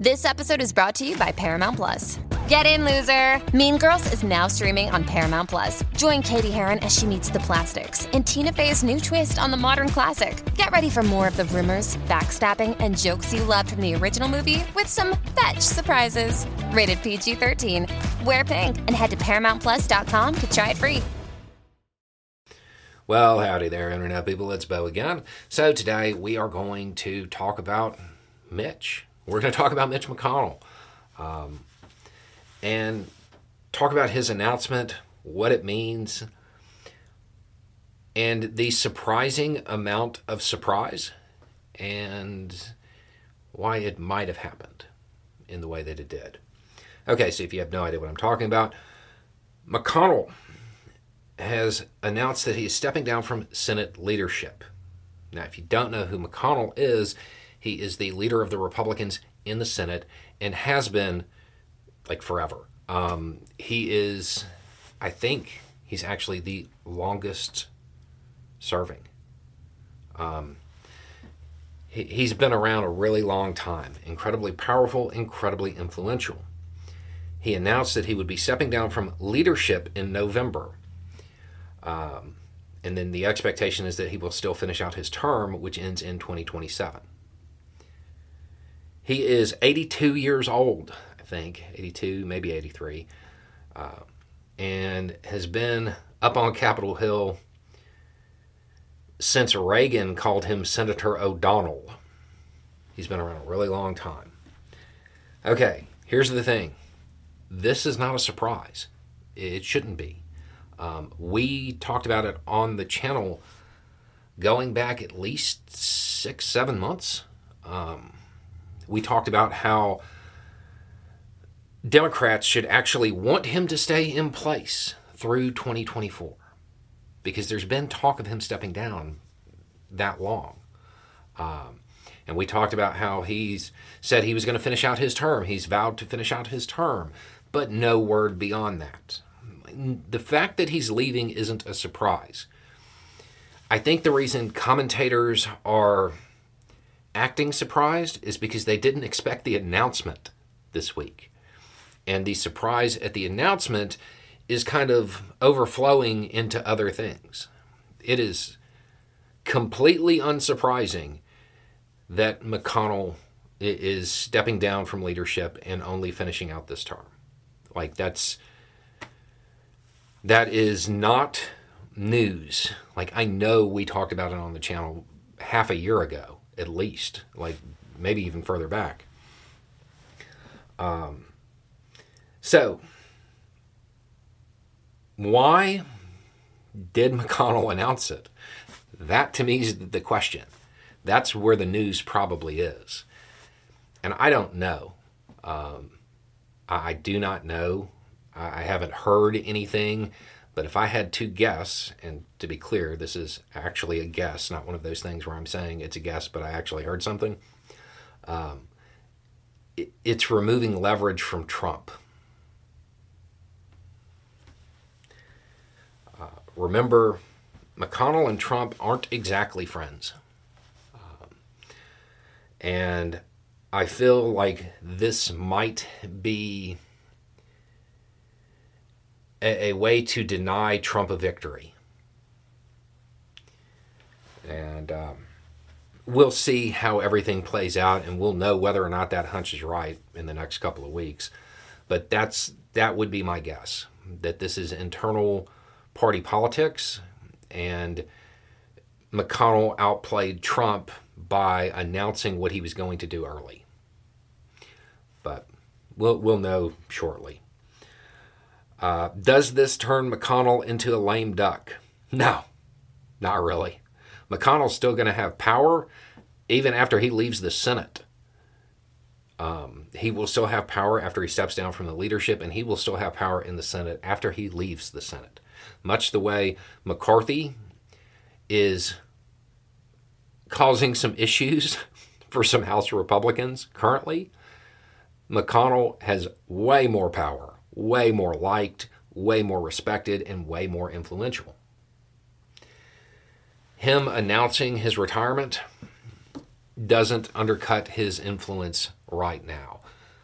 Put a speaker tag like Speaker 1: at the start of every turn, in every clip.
Speaker 1: This episode is brought to you by Paramount Plus. Get in, loser! Mean Girls is now streaming on Paramount Plus. Join Cady Heron as she meets the plastics in Tina Fey's new twist on the modern classic. Get ready for more of the rumors, backstabbing, and jokes you loved from the original movie with some fetch surprises. Rated PG 13. Wear pink and head to ParamountPlus.com to try it free.
Speaker 2: Well, howdy there, Internet people. It's Beau again. So, today we are going to talk about Mitch. We're going to talk about Mitch McConnell. Um, and talk about his announcement, what it means, and the surprising amount of surprise and why it might have happened in the way that it did. Okay, so if you have no idea what I'm talking about, McConnell has announced that he is stepping down from Senate leadership. Now, if you don't know who McConnell is, he is the leader of the Republicans in the Senate and has been like forever. Um, he is, I think, he's actually the longest serving. Um, he, he's been around a really long time, incredibly powerful, incredibly influential. He announced that he would be stepping down from leadership in November. Um, and then the expectation is that he will still finish out his term, which ends in 2027. He is 82 years old I think, 82, maybe 83, uh, and has been up on Capitol Hill since Reagan called him Senator O'Donnell. He's been around a really long time. Okay, here's the thing this is not a surprise. It shouldn't be. Um, we talked about it on the channel going back at least six, seven months. Um, we talked about how Democrats should actually want him to stay in place through 2024 because there's been talk of him stepping down that long. Um, and we talked about how he's said he was going to finish out his term. He's vowed to finish out his term, but no word beyond that. The fact that he's leaving isn't a surprise. I think the reason commentators are acting surprised is because they didn't expect the announcement this week and the surprise at the announcement is kind of overflowing into other things. It is completely unsurprising that McConnell is stepping down from leadership and only finishing out this term. Like that's that is not news. Like I know we talked about it on the channel half a year ago at least, like maybe even further back. Um, so, why did McConnell announce it? That to me is the question. That's where the news probably is. And I don't know. Um, I, do not know. I, I haven't heard anything. But if I had to guess, and to be clear, this is actually a guess, not one of those things where I'm saying it's a guess, but I actually heard something. Um, it, it's removing leverage from Trump. remember, McConnell and Trump aren't exactly friends. Um, and I feel like this might be a, a, way to deny Trump a victory. And um, we'll see how everything plays out, and we'll know whether or not that hunch is right in the next couple of weeks. But that's that would be my guess that this is internal party politics, and McConnell outplayed Trump by announcing what he was going to do early. But we'll, we'll know shortly. Uh, does this turn McConnell into a lame duck? No, not really. McConnell's still going to have power even after he leaves the Senate. Um, he will still have power after he steps down from the leadership, and he will still have power in the Senate after he leaves the Senate much the way McCarthy is causing some issues for some House Republicans currently. McConnell has way more power, way more liked, way more respected, and way more influential. Him announcing his retirement doesn't undercut his influence right now.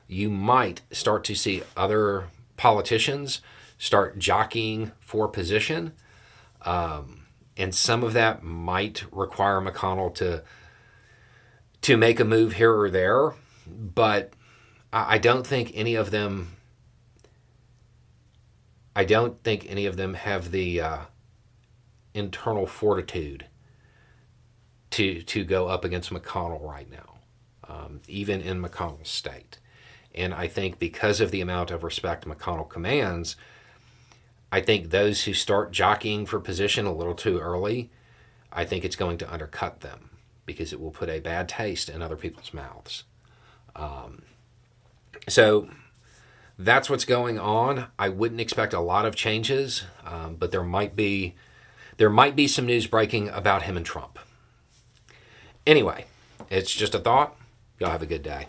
Speaker 2: You might start to see other politicians start jockeying for position. Um, and some of that might require McConnell to to make a move here or there, but I don't think any of them. I don't think any of them have the uh, internal fortitude to to go up against McConnell right now, um, even in McConnell's state. And I think because of the amount of respect McConnell commands, I think those who start jockeying for position a little too early, I think it's going to undercut them because it will put a bad taste in other people's mouths. Um, so that's what's going on. I wouldn't expect a lot of changes, um, but there might be there might be some news breaking about him and Trump. Anyway, it's just a thought. Y'all have a good day.